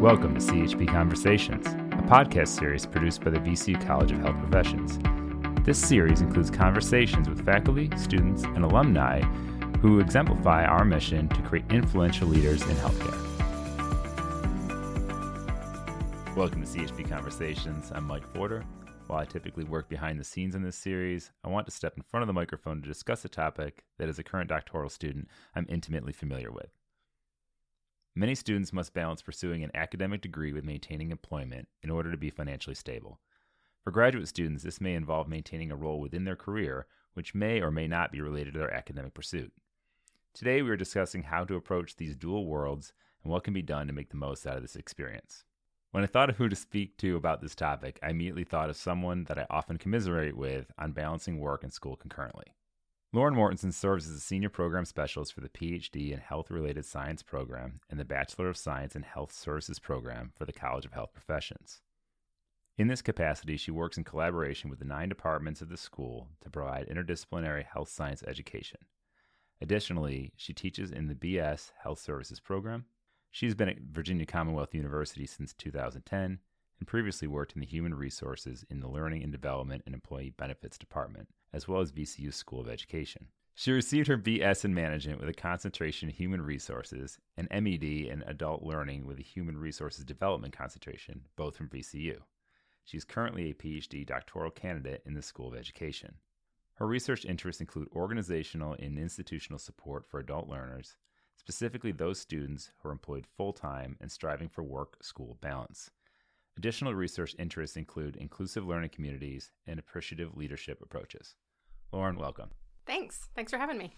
Welcome to CHP Conversations, a podcast series produced by the VCU College of Health Professions. This series includes conversations with faculty, students, and alumni who exemplify our mission to create influential leaders in healthcare. Welcome to CHP Conversations. I'm Mike Porter. While I typically work behind the scenes in this series, I want to step in front of the microphone to discuss a topic that, as a current doctoral student, I'm intimately familiar with. Many students must balance pursuing an academic degree with maintaining employment in order to be financially stable. For graduate students, this may involve maintaining a role within their career, which may or may not be related to their academic pursuit. Today, we are discussing how to approach these dual worlds and what can be done to make the most out of this experience. When I thought of who to speak to about this topic, I immediately thought of someone that I often commiserate with on balancing work and school concurrently. Lauren Mortensen serves as a senior program specialist for the PhD in Health Related Science program and the Bachelor of Science in Health Services program for the College of Health Professions. In this capacity, she works in collaboration with the nine departments of the school to provide interdisciplinary health science education. Additionally, she teaches in the BS Health Services program. She's been at Virginia Commonwealth University since 2010 and previously worked in the Human Resources in the Learning and Development and Employee Benefits Department as well as VCU School of Education. She received her BS in Management with a concentration in Human Resources and MED in Adult Learning with a Human Resources Development concentration, both from VCU. She is currently a PhD doctoral candidate in the School of Education. Her research interests include organizational and institutional support for adult learners, specifically those students who are employed full time and striving for work school balance. Additional research interests include inclusive learning communities and appreciative leadership approaches. Lauren, welcome. Thanks. Thanks for having me.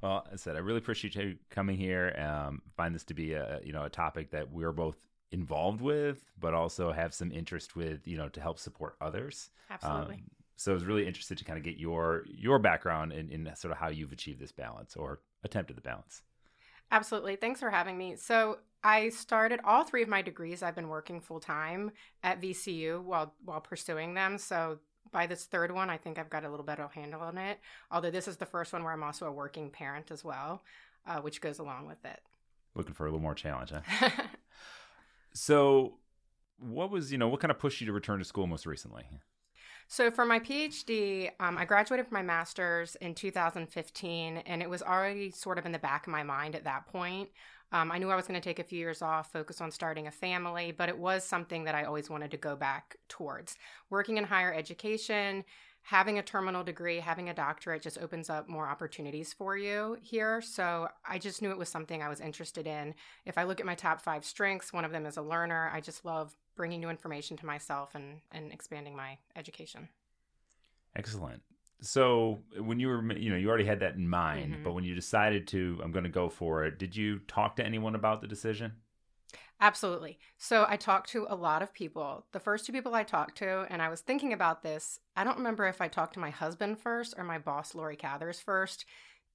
Well, as I said, I really appreciate you coming here. Um, find this to be a you know a topic that we're both involved with, but also have some interest with, you know, to help support others. Absolutely. Um, so I was really interested to kind of get your your background in, in sort of how you've achieved this balance or attempted the balance. Absolutely. Thanks for having me. So I started all three of my degrees. I've been working full time at VCU while while pursuing them. So by this third one, I think I've got a little better handle on it. Although this is the first one where I'm also a working parent as well, uh, which goes along with it. Looking for a little more challenge, huh? so, what was you know what kind of pushed you to return to school most recently? So, for my PhD, um, I graduated from my master's in 2015, and it was already sort of in the back of my mind at that point. Um, I knew I was going to take a few years off, focus on starting a family, but it was something that I always wanted to go back towards. Working in higher education, having a terminal degree, having a doctorate just opens up more opportunities for you here. So I just knew it was something I was interested in. If I look at my top five strengths, one of them is a learner. I just love bringing new information to myself and, and expanding my education. Excellent. So when you were, you know, you already had that in mind, mm-hmm. but when you decided to, I'm going to go for it, did you talk to anyone about the decision? Absolutely. So I talked to a lot of people. The first two people I talked to, and I was thinking about this, I don't remember if I talked to my husband first or my boss, Lori Cathers, first.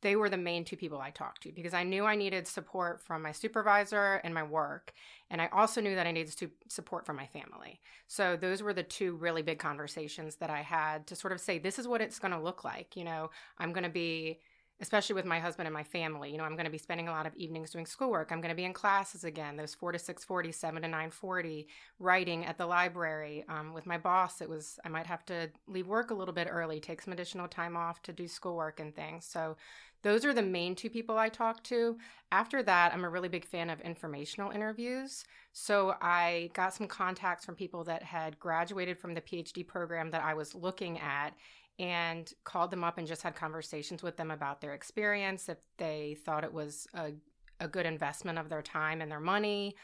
They were the main two people I talked to because I knew I needed support from my supervisor and my work. And I also knew that I needed support from my family. So those were the two really big conversations that I had to sort of say, this is what it's going to look like. You know, I'm going to be especially with my husband and my family. You know, I'm going to be spending a lot of evenings doing schoolwork. I'm going to be in classes again, those 4 to 6:40, 7 to 9:40, writing at the library. Um, with my boss, it was I might have to leave work a little bit early, take some additional time off to do schoolwork and things. So those are the main two people I talk to. After that, I'm a really big fan of informational interviews. So I got some contacts from people that had graduated from the PhD program that I was looking at and called them up and just had conversations with them about their experience, if they thought it was a, a good investment of their time and their money,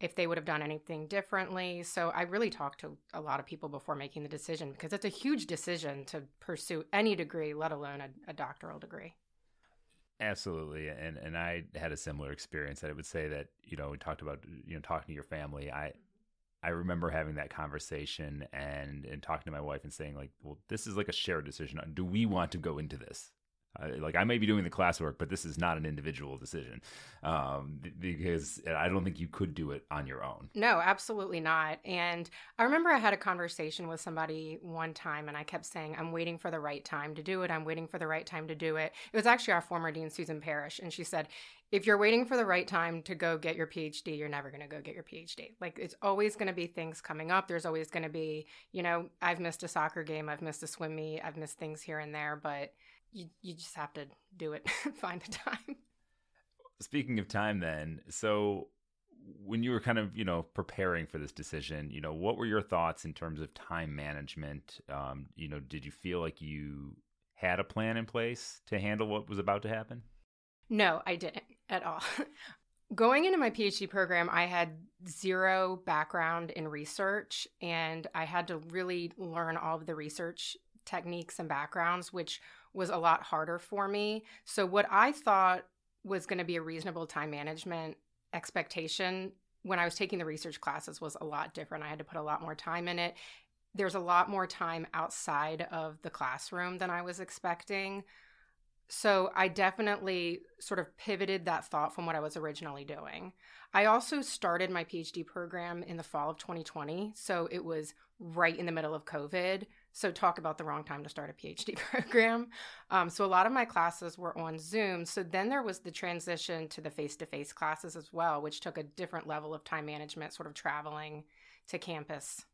if they would have done anything differently. So I really talked to a lot of people before making the decision because it's a huge decision to pursue any degree, let alone a, a doctoral degree. Absolutely, and and I had a similar experience. That I would say that you know we talked about you know talking to your family. I mm-hmm. I remember having that conversation and and talking to my wife and saying like, well, this is like a shared decision. Uh, do we want to go into this? Like I may be doing the classwork, but this is not an individual decision um, because I don't think you could do it on your own. No, absolutely not. And I remember I had a conversation with somebody one time, and I kept saying, "I'm waiting for the right time to do it. I'm waiting for the right time to do it." It was actually our former dean, Susan Parish, and she said, "If you're waiting for the right time to go get your PhD, you're never going to go get your PhD. Like it's always going to be things coming up. There's always going to be, you know, I've missed a soccer game, I've missed a swim meet, I've missed things here and there, but." You you just have to do it find the time. Speaking of time then so when you were kind of you know preparing for this decision you know what were your thoughts in terms of time management? Um, you know did you feel like you had a plan in place to handle what was about to happen? No i didn't at all. Going into my phd program i had zero background in research and i had to really learn all of the research techniques and backgrounds which was a lot harder for me. So, what I thought was going to be a reasonable time management expectation when I was taking the research classes was a lot different. I had to put a lot more time in it. There's a lot more time outside of the classroom than I was expecting. So I definitely sort of pivoted that thought from what I was originally doing. I also started my PhD program in the fall of 2020. So it was right in the middle of COVID. So, talk about the wrong time to start a PhD program. Um, so, a lot of my classes were on Zoom. So, then there was the transition to the face to face classes as well, which took a different level of time management, sort of traveling to campus.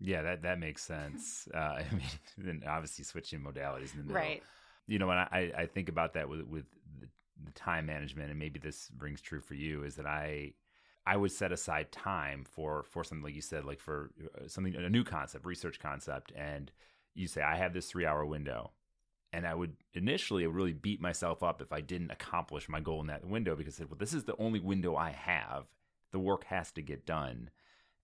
Yeah, that, that makes sense. Uh, I mean, then obviously switching modalities in the middle. Right. You know, when I, I think about that with, with the, the time management, and maybe this rings true for you, is that I I would set aside time for for something like you said, like for uh, something a new concept, research concept, and you say I have this three hour window, and I would initially really beat myself up if I didn't accomplish my goal in that window because I said, well, this is the only window I have. The work has to get done,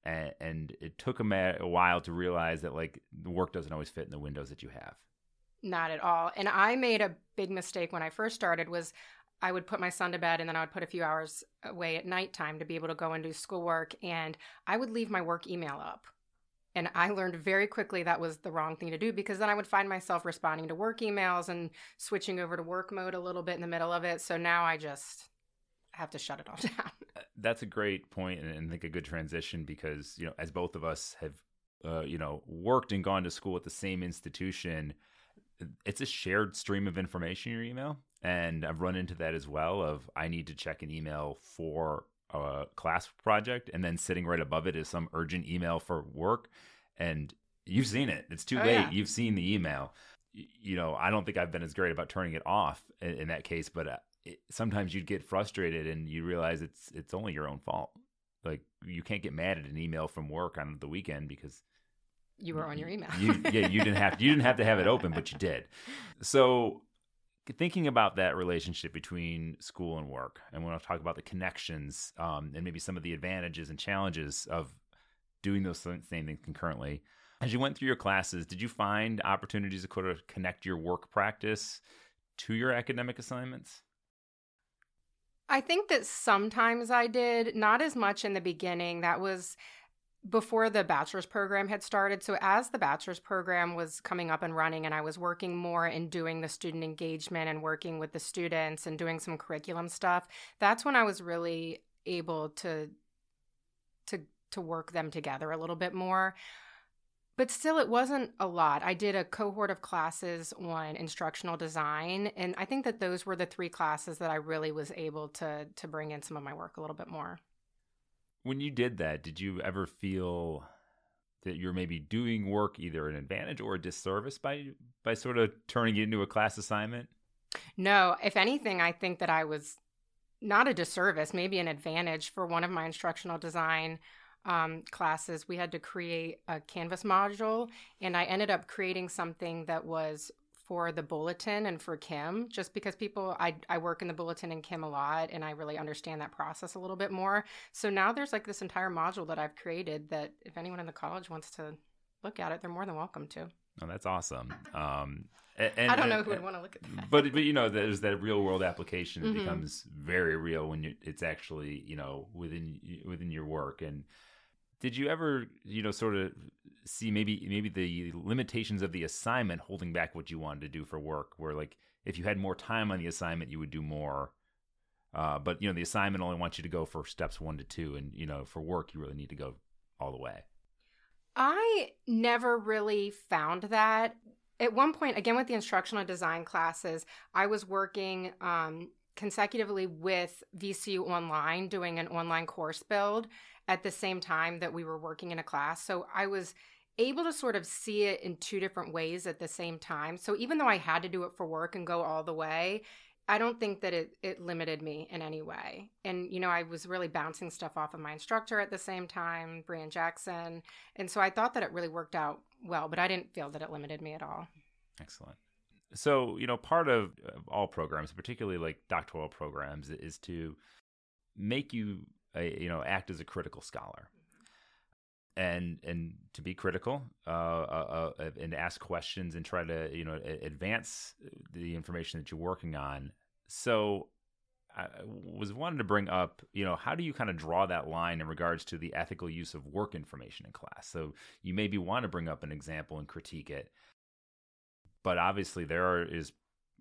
and, and it took a, a while to realize that like the work doesn't always fit in the windows that you have. Not at all. And I made a big mistake when I first started was I would put my son to bed and then I would put a few hours away at nighttime to be able to go and do schoolwork. And I would leave my work email up. And I learned very quickly that was the wrong thing to do because then I would find myself responding to work emails and switching over to work mode a little bit in the middle of it. So now I just have to shut it all down. Uh, that's a great point and I think a good transition because, you know, as both of us have, uh, you know, worked and gone to school at the same institution, it's a shared stream of information your email and I've run into that as well of I need to check an email for a class project and then sitting right above it is some urgent email for work and you've seen it it's too oh, late yeah. you've seen the email you know I don't think I've been as great about turning it off in, in that case but uh, it, sometimes you'd get frustrated and you realize it's it's only your own fault like you can't get mad at an email from work on the weekend because you were on your email. you, yeah, you didn't have to, you didn't have to have it open, but you did. So thinking about that relationship between school and work, and when I talk about the connections um, and maybe some of the advantages and challenges of doing those same things concurrently. As you went through your classes, did you find opportunities to connect your work practice to your academic assignments? I think that sometimes I did, not as much in the beginning. That was before the bachelor's program had started. So, as the bachelor's program was coming up and running, and I was working more in doing the student engagement and working with the students and doing some curriculum stuff, that's when I was really able to to to work them together a little bit more. But still, it wasn't a lot. I did a cohort of classes on instructional design, and I think that those were the three classes that I really was able to to bring in some of my work a little bit more when you did that, did you ever feel that you're maybe doing work either an advantage or a disservice by by sort of turning it into a class assignment? No, if anything, I think that I was not a disservice, maybe an advantage for one of my instructional design um, classes. We had to create a Canvas module, and I ended up creating something that was for the bulletin and for Kim, just because people, I, I work in the bulletin and Kim a lot and I really understand that process a little bit more. So now there's like this entire module that I've created that if anyone in the college wants to look at it, they're more than welcome to. Oh, that's awesome. Um, and, I don't know who would want to look at that. But, but you know, there's that real world application that mm-hmm. becomes very real when you, it's actually, you know, within, within your work. And, did you ever, you know, sort of see maybe maybe the limitations of the assignment holding back what you wanted to do for work? Where like if you had more time on the assignment, you would do more. Uh, but you know, the assignment only wants you to go for steps one to two, and you know, for work, you really need to go all the way. I never really found that. At one point, again with the instructional design classes, I was working um, consecutively with VCU Online doing an online course build at the same time that we were working in a class. So I was able to sort of see it in two different ways at the same time. So even though I had to do it for work and go all the way, I don't think that it, it limited me in any way. And, you know, I was really bouncing stuff off of my instructor at the same time, Brian Jackson. And so I thought that it really worked out well, but I didn't feel that it limited me at all. Excellent. So, you know, part of, all programs, particularly like doctoral programs, is to make you, a, you know, act as a critical scholar and and to be critical uh, uh, uh, and ask questions and try to you know advance the information that you're working on. So I was wanting to bring up, you know, how do you kind of draw that line in regards to the ethical use of work information in class? So you maybe want to bring up an example and critique it, but obviously there are, is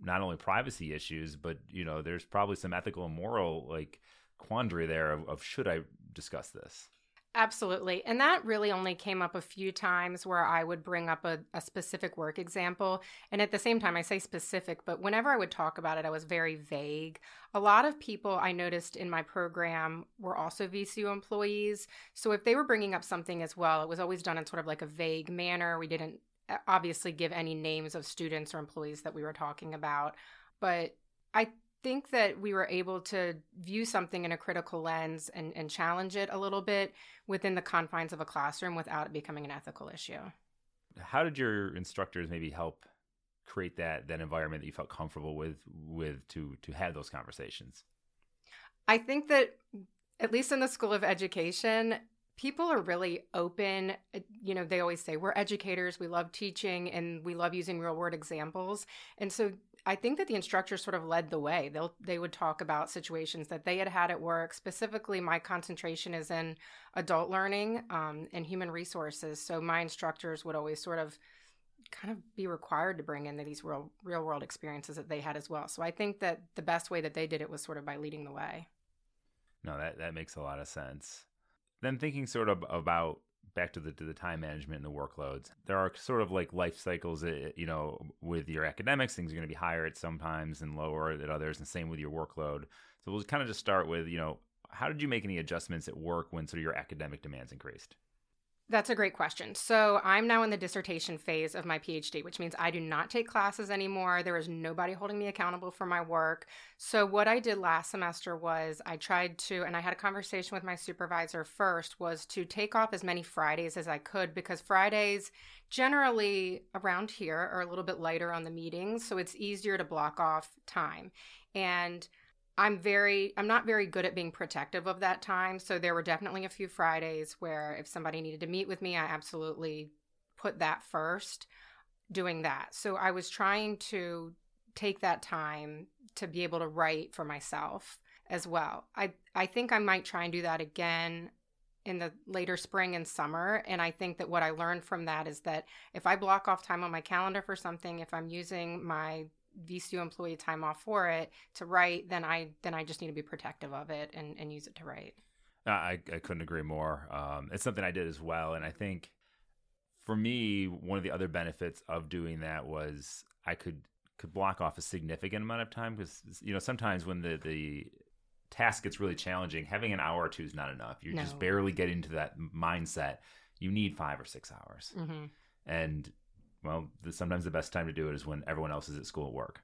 not only privacy issues, but you know, there's probably some ethical and moral like quandary there of, of should I discuss this? Absolutely. And that really only came up a few times where I would bring up a, a, specific work example. And at the same time, I say specific, but whenever I would talk about it, I was very vague. A lot of people I noticed in my program were also VCU employees. So if they were bringing up something as well, it was always done in sort of like a vague manner. We didn't obviously give any names of students or employees that we were talking about. But I think that we were able to view something in a critical lens and, and challenge it a little bit within the confines of a classroom without it becoming an ethical issue. How did your instructors maybe help create that that environment that you felt comfortable with with to to have those conversations? I think that at least in the School of Education, people are really open. You know, they always say, we're educators, we love teaching, and we love using real world examples. And so I think that the instructors sort of led the way. They'll they would talk about situations that they had had at work. Specifically, my concentration is in adult learning um, and human resources. So my instructors would always sort of kind of be required to bring in these real real world experiences that they had as well. So I think that the best way that they did it was sort of by leading the way. No, that that makes a lot of sense. Then thinking sort of about back to the to the time management and the workloads. There are sort of like life cycles, eh, you know, with your academics, things are going to be higher at some times and lower at others, and same with your workload. So we'll kind of just start with, you know, how did you make any adjustments at work when sort of your academic demands increased? That's a great question. So, I'm now in the dissertation phase of my PhD, which means I do not take classes anymore. There is nobody holding me accountable for my work. So, what I did last semester was I tried to, and I had a conversation with my supervisor first, was to take off as many Fridays as I could because Fridays generally around here are a little bit lighter on the meetings. So, it's easier to block off time. And I'm very I'm not very good at being protective of that time. So there were definitely a few Fridays where if somebody needed to meet with me, I absolutely put that first doing that. So I was trying to take that time to be able to write for myself as well. I I think I might try and do that again in the later spring and summer and I think that what I learned from that is that if I block off time on my calendar for something, if I'm using my VCU employee time off for it to write, then I then I just need to be protective of it and, and use it to write. I, I couldn't agree more. Um, it's something I did as well, and I think for me, one of the other benefits of doing that was I could could block off a significant amount of time because you know sometimes when the the task gets really challenging, having an hour or two is not enough. You no. just barely get into that mindset. You need five or six hours, mm-hmm. and well, the, sometimes the best time to do it is when everyone else is at school at work.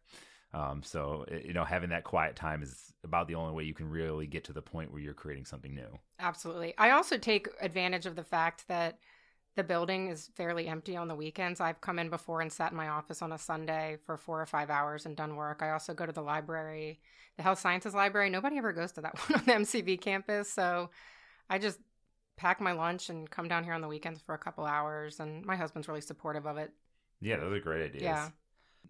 Um, so you know, having that quiet time is about the only way you can really get to the point where you're creating something new. Absolutely. I also take advantage of the fact that the building is fairly empty on the weekends. I've come in before and sat in my office on a Sunday for four or five hours and done work. I also go to the library, the health sciences library. Nobody ever goes to that one on the MCV campus, so I just pack my lunch and come down here on the weekends for a couple hours. And my husband's really supportive of it. Yeah, those are great ideas. Yeah.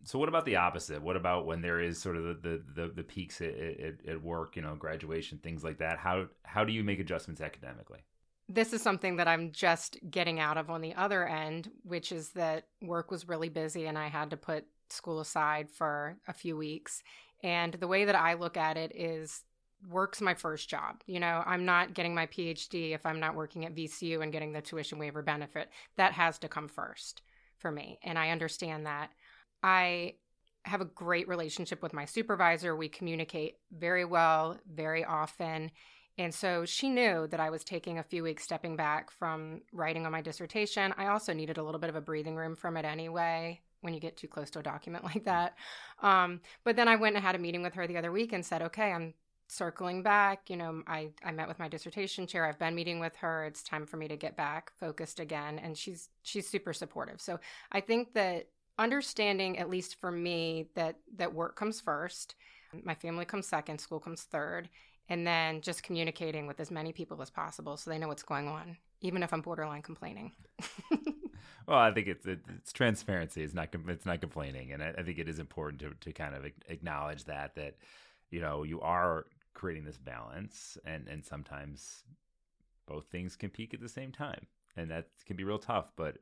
So what about the opposite? What about when there is sort of the the, the, the peaks at, at, at work, you know, graduation, things like that? How how do you make adjustments academically? this is something that I'm just getting out of on the other end, which is that work was really busy and I had to put school aside for a few weeks. And the way that I look at it is work's my first job. You know, I'm not getting my PhD if I'm not working at VCU and getting the tuition waiver benefit. That has to come first for me. And I understand that. I have a great relationship with my supervisor. We communicate very well, very often. And so she knew that I was taking a few weeks stepping back from writing on my dissertation. I also needed a little bit of a breathing room from it anyway when you get too close to a document like that. Um, but then I went and had a meeting with her the other week and said, okay, I'm circling back. You know, I, I met with my dissertation chair. I've been meeting with her. It's time for me to get back focused again. And she's she's super supportive. So I think that understanding, at least for me, that that work comes first, my family comes second, school comes third, and then just communicating with as many people as possible so they know what's going on, even if I'm borderline complaining. well, I think it's it's transparency. It's not it's not complaining, and I, I think it is important to to kind of acknowledge that that you know you are creating this balance, and and sometimes both things can peak at the same time, and that can be real tough. But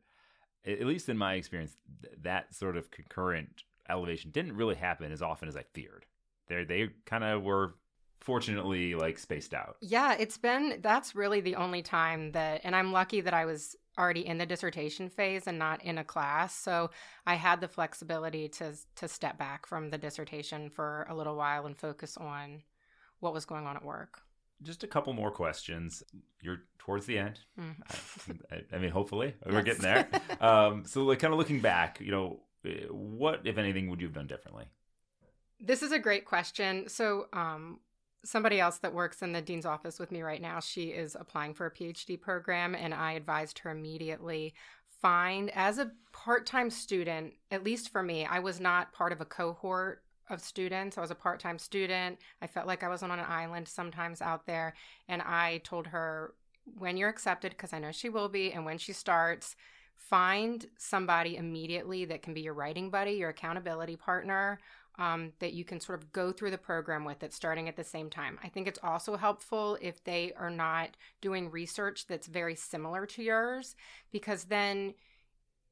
at least in my experience, that sort of concurrent elevation didn't really happen as often as I feared. They they kind of were fortunately like spaced out. Yeah, it's been that's really the only time that and I'm lucky that I was already in the dissertation phase and not in a class, so I had the flexibility to to step back from the dissertation for a little while and focus on what was going on at work. Just a couple more questions. You're towards the end. Mm. I, I, mean, hopefully we're getting there. um, so, like, kind of looking back, you know, what, if anything, would you have done differently? This is a great question. So, um, somebody else that works in the dean's office with me right now, she is applying for a PhD program, and I advised her immediately find as a part time student, at least for me, I was not part of a cohort of students. I was a part time student. I felt like I was on an island sometimes out there. And I told her, when you're accepted, because I know she will be, and when she starts, find somebody immediately that can be your writing buddy, your accountability partner, um, that you can sort of go through the program with it starting at the same time. I think it's also helpful if they are not doing research that's very similar to yours, because then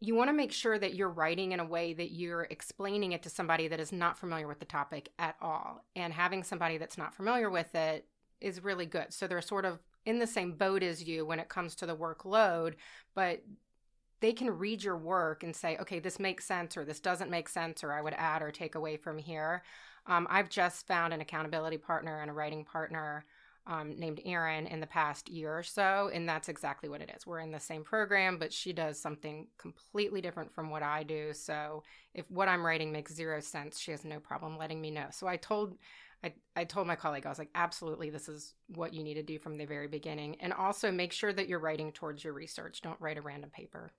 you want to make sure that you're writing in a way that you're explaining it to somebody that is not familiar with the topic at all. And having somebody that's not familiar with it is really good. So they're sort of in the same boat as you when it comes to the workload, but they can read your work and say, okay, this makes sense or this doesn't make sense or I would add or take away from here. Um, I've just found an accountability partner and a writing partner um, named Erin in the past year or so, and that's exactly what it is. We're in the same program, but she does something completely different from what I do. So if what I'm writing makes zero sense, she has no problem letting me know. So I told I, I told my colleague, I was like, absolutely, this is what you need to do from the very beginning. And also make sure that you're writing towards your research. Don't write a random paper.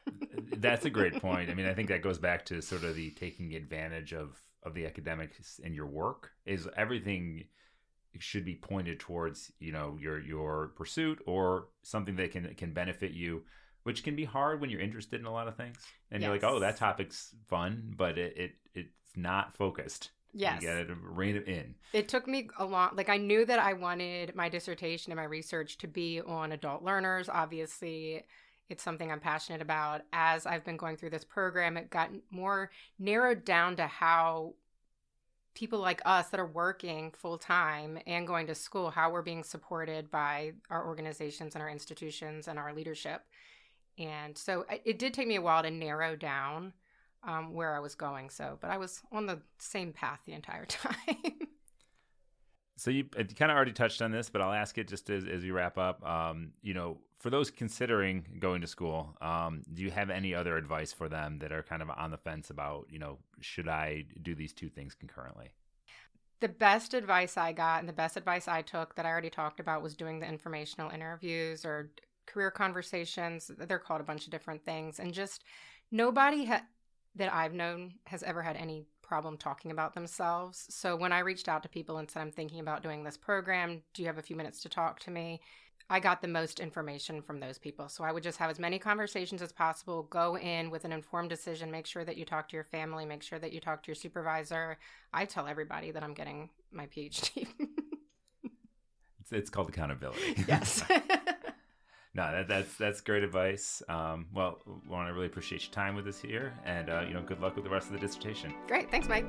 That's a great point. I mean, I think that goes back to sort of the taking advantage of, of the academics in your work is everything should be pointed towards, you know, your, your pursuit or something that can, can benefit you which can be hard when you're interested in a lot of things and yes. you're like oh that topic's fun but it, it it's not focused Yes. You got to rein it in. It took me a long, like, I knew that I wanted my dissertation and my research to be on adult learners. Obviously, it's something I'm passionate about. As I've been going through this program, it got more narrowed down to how people like us that are working full time and going to school, how we're being supported by our organizations and our institutions and our leadership. And so it did take me a while to narrow down um, where I was going. So, but I was on the same path the entire time. So you, you kind of already touched on this, but I'll ask it just as, as we wrap up. Um, you know, for those considering going to school, um, do you have any other advice for them that are kind of on the fence about, you know, should I do these two things concurrently? The best advice I got and the best advice I took that I already talked about was doing the informational interviews or career conversations. They're called a bunch of different things. And just nobody ha- that I've known has ever had any problem talking about themselves. So when I reached out to people and said, I'm thinking about doing this program, do you have a few minutes to talk to me? I got the most information from those people. So I would just have as many conversations as possible, go in with an informed decision, make sure that you talk to your family, make sure that you talk to your supervisor. I tell everybody that I'm getting my PhD. it's, it's called accountability. Yes. No, that, that's that's great advice. Um, well, want to really appreciate your time with us here, and uh, you know, good luck with the rest of the dissertation. Great, thanks, Mike.